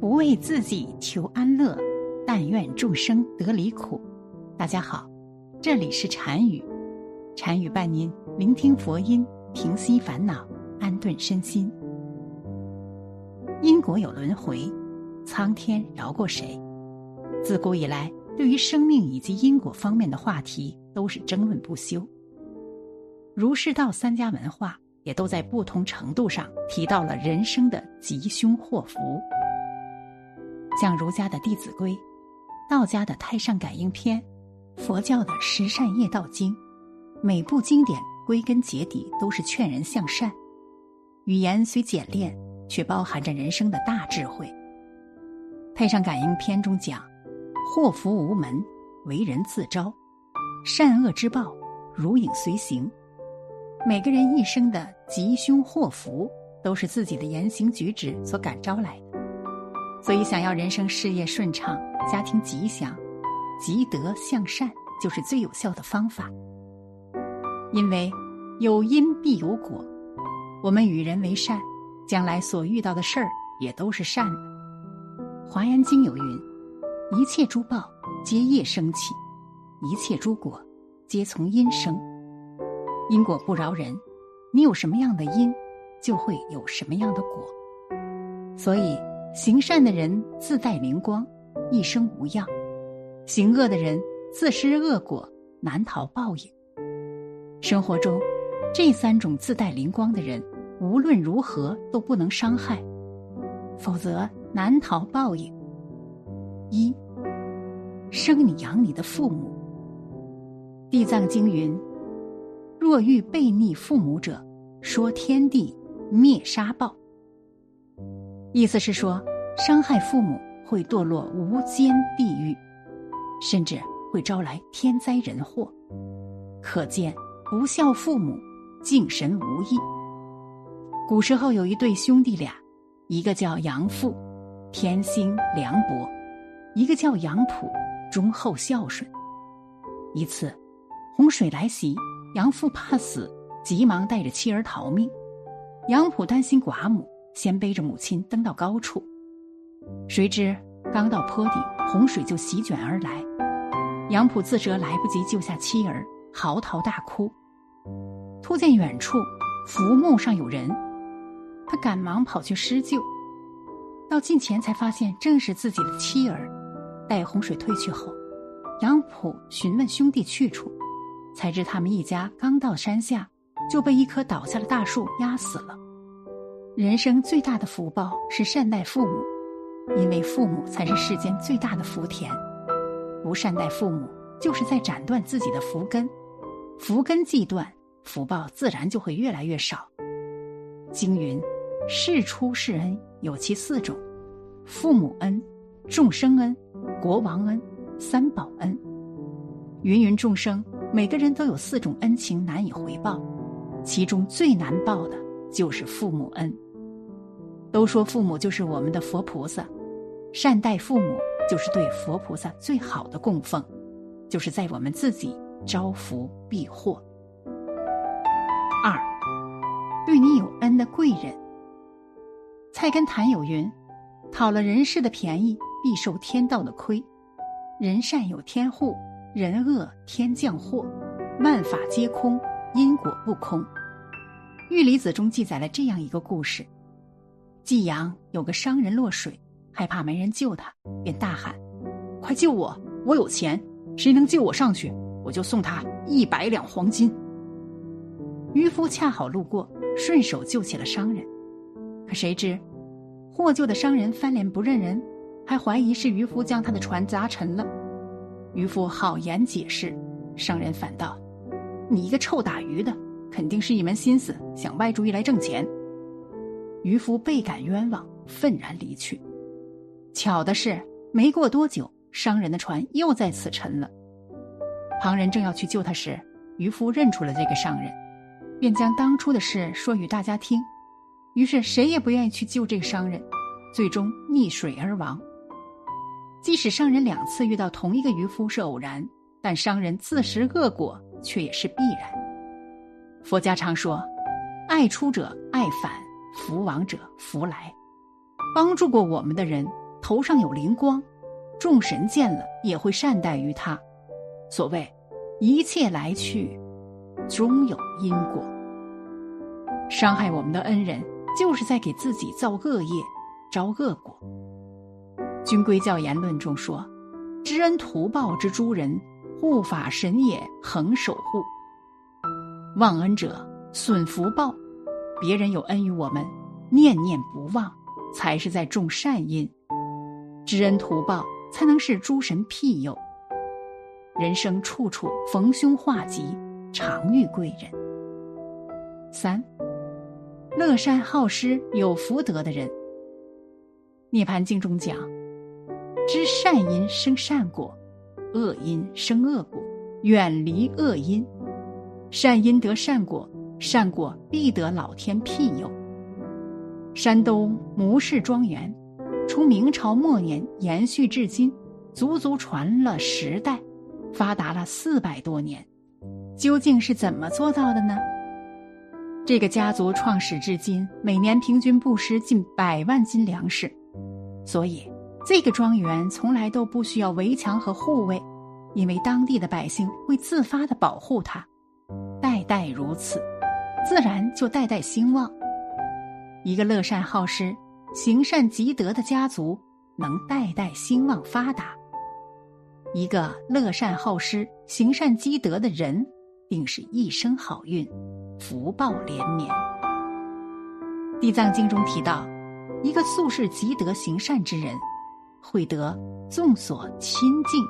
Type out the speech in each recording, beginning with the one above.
不为自己求安乐，但愿众生得离苦。大家好，这里是禅语，禅语伴您聆听佛音，平息烦恼，安顿身心。因果有轮回，苍天饶过谁？自古以来，对于生命以及因果方面的话题都是争论不休。儒释道三家文化也都在不同程度上提到了人生的吉凶祸福。像儒家的《弟子规》，道家的《太上感应篇》，佛教的《十善业道经》，每部经典归根结底都是劝人向善。语言虽简练，却包含着人生的大智慧。《太上感应篇》中讲：“祸福无门，为人自招；善恶之报，如影随形。”每个人一生的吉凶祸福，都是自己的言行举止所感召来的。所以，想要人生事业顺畅、家庭吉祥、积德向善，就是最有效的方法。因为有因必有果，我们与人为善，将来所遇到的事儿也都是善的。《华严经》有云：“一切诸报皆业生起，一切诸果皆从因生。因果不饶人，你有什么样的因，就会有什么样的果。”所以。行善的人自带灵光，一生无恙；行恶的人自食恶果，难逃报应。生活中，这三种自带灵光的人，无论如何都不能伤害，否则难逃报应。一，生你养你的父母。《地藏经》云：“若遇悖逆父母者，说天地灭杀报。”意思是说，伤害父母会堕落无间地狱，甚至会招来天灾人祸。可见不孝父母，敬神无益。古时候有一对兄弟俩，一个叫杨父，天心凉薄；一个叫杨普，忠厚孝顺。一次，洪水来袭，杨父怕死，急忙带着妻儿逃命。杨普担心寡母。先背着母亲登到高处，谁知刚到坡底，洪水就席卷而来。杨浦自责来不及救下妻儿，嚎啕大哭。突见远处浮木上有人，他赶忙跑去施救。到近前才发现正是自己的妻儿。待洪水退去后，杨浦询问兄弟去处，才知他们一家刚到山下，就被一棵倒下的大树压死了。人生最大的福报是善待父母，因为父母才是世间最大的福田。不善待父母，就是在斩断自己的福根，福根既断，福报自然就会越来越少。经云：“世出世恩有其四种：父母恩、众生恩、国王恩、三宝恩。芸芸众生，每个人都有四种恩情难以回报，其中最难报的就是父母恩。”都说父母就是我们的佛菩萨，善待父母就是对佛菩萨最好的供奉，就是在我们自己招福避祸。二，对你有恩的贵人。菜根谭有云：“讨了人世的便宜，必受天道的亏。人善有天护，人恶天降祸。万法皆空，因果不空。”《玉离子》中记载了这样一个故事。济阳有个商人落水，害怕没人救他，便大喊：“快救我！我有钱，谁能救我上去，我就送他一百两黄金。”渔夫恰好路过，顺手救起了商人。可谁知，获救的商人翻脸不认人，还怀疑是渔夫将他的船砸沉了。渔夫好言解释，商人反道：“你一个臭打鱼的，肯定是一门心思想歪主意来挣钱。”渔夫倍感冤枉，愤然离去。巧的是，没过多久，商人的船又在此沉了。旁人正要去救他时，渔夫认出了这个商人，便将当初的事说与大家听。于是，谁也不愿意去救这个商人，最终溺水而亡。即使商人两次遇到同一个渔夫是偶然，但商人自食恶果却也是必然。佛家常说：“爱出者爱返。”福往者福来，帮助过我们的人，头上有灵光，众神见了也会善待于他。所谓一切来去，终有因果。伤害我们的恩人，就是在给自己造恶业，招恶果。军规教言论中说：“知恩图报之诸人，护法神也，恒守护。忘恩者损福报。别人有恩于我们，念念不忘，才是在种善因。知恩图报，才能使诸神庇佑。人生处处逢凶化吉，常遇贵人。三，乐善好施、有福德的人。涅盘经中讲。知善因生善果，恶因生恶果，远离恶因，善因得善果，善果必得老天庇佑。山东牟氏庄园，从明朝末年延续至今，足足传了十代，发达了四百多年，究竟是怎么做到的呢？这个家族创始至今，每年平均布施近百万斤粮食，所以。这个庄园从来都不需要围墙和护卫，因为当地的百姓会自发的保护它，代代如此，自然就代代兴旺。一个乐善好施、行善积德的家族，能代代兴旺发达；一个乐善好施、行善积德的人，定是一生好运，福报连绵。地藏经中提到，一个素世积德行善之人。会得众所亲近，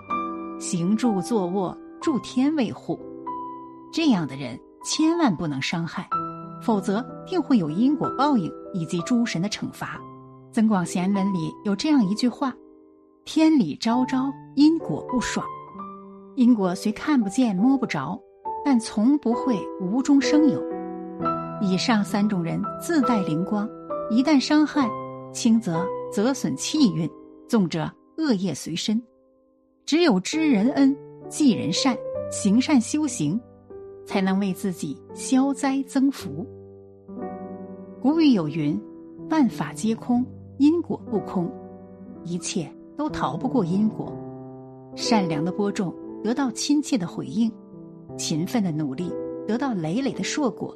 行住坐卧，助天卫护。这样的人千万不能伤害，否则定会有因果报应以及诸神的惩罚。《增广贤文》里有这样一句话：“天理昭昭，因果不爽。”因果虽看不见摸不着，但从不会无中生有。以上三种人自带灵光，一旦伤害，轻则则损气运。重者恶业随身，只有知人恩、记人善、行善修行，才能为自己消灾增福。古语有云：“万法皆空，因果不空。”一切都逃不过因果。善良的播种得到亲切的回应，勤奋的努力得到累累的硕果，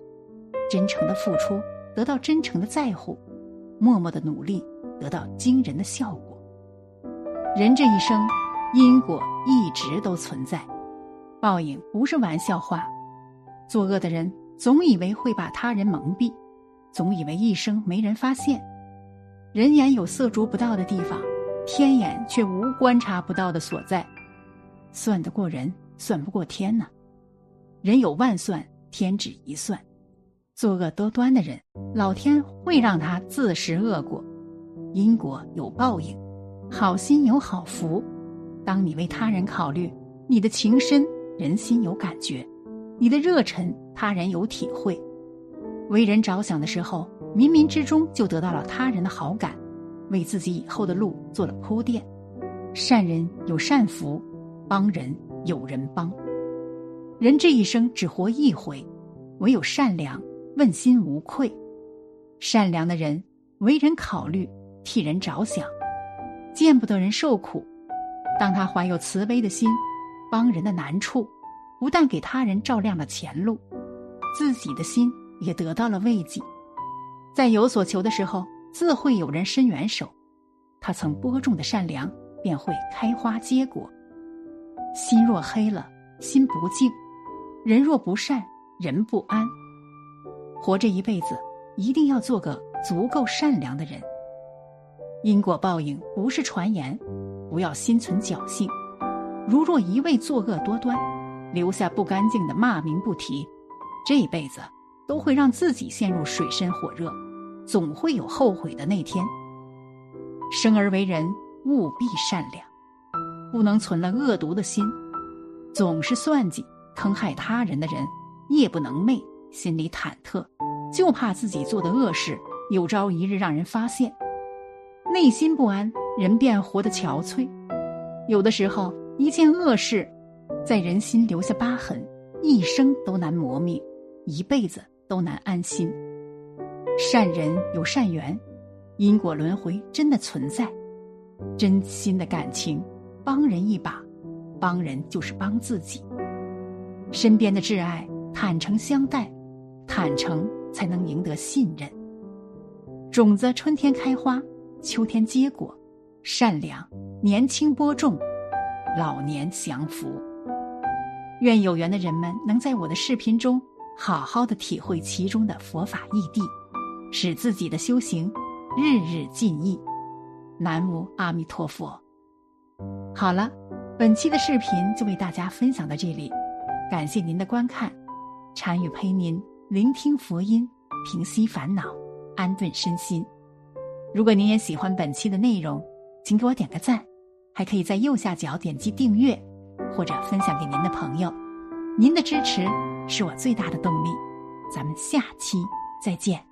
真诚的付出得到真诚的在乎，默默的努力得到惊人的效果。人这一生，因果一直都存在，报应不是玩笑话。作恶的人总以为会把他人蒙蔽，总以为一生没人发现。人眼有色逐不到的地方，天眼却无观察不到的所在。算得过人，算不过天呢。人有万算，天只一算。作恶多端的人，老天会让他自食恶果。因果有报应。好心有好福，当你为他人考虑，你的情深，人心有感觉；你的热忱，他人有体会。为人着想的时候，冥冥之中就得到了他人的好感，为自己以后的路做了铺垫。善人有善福，帮人有人帮。人这一生只活一回，唯有善良，问心无愧。善良的人为人考虑，替人着想。见不得人受苦，当他怀有慈悲的心，帮人的难处，不但给他人照亮了前路，自己的心也得到了慰藉。在有所求的时候，自会有人伸援手。他曾播种的善良，便会开花结果。心若黑了，心不静；人若不善，人不安。活这一辈子，一定要做个足够善良的人。因果报应不是传言，不要心存侥幸。如若一味作恶多端，留下不干净的骂名不提，这辈子都会让自己陷入水深火热，总会有后悔的那天。生而为人，务必善良，不能存了恶毒的心，总是算计坑害他人的人，夜不能寐，心里忐忑，就怕自己做的恶事有朝一日让人发现。内心不安，人便活得憔悴。有的时候，一件恶事，在人心留下疤痕，一生都难磨灭，一辈子都难安心。善人有善缘，因果轮回真的存在。真心的感情，帮人一把，帮人就是帮自己。身边的挚爱，坦诚相待，坦诚才能赢得信任。种子春天开花，秋天结果，善良年轻播种，老年享福。愿有缘的人们能在我的视频中好好的体会其中的佛法义谛，使自己的修行日日进益。南无阿弥陀佛。好了，本期的视频就为大家分享到这里，感谢您的观看。禅语陪您聆听佛音，平息烦恼，安顿身心。如果您也喜欢本期的内容，请给我点个赞，还可以在右下角点击订阅，或者分享给您的朋友。您的支持是我最大的动力。咱们下期再见。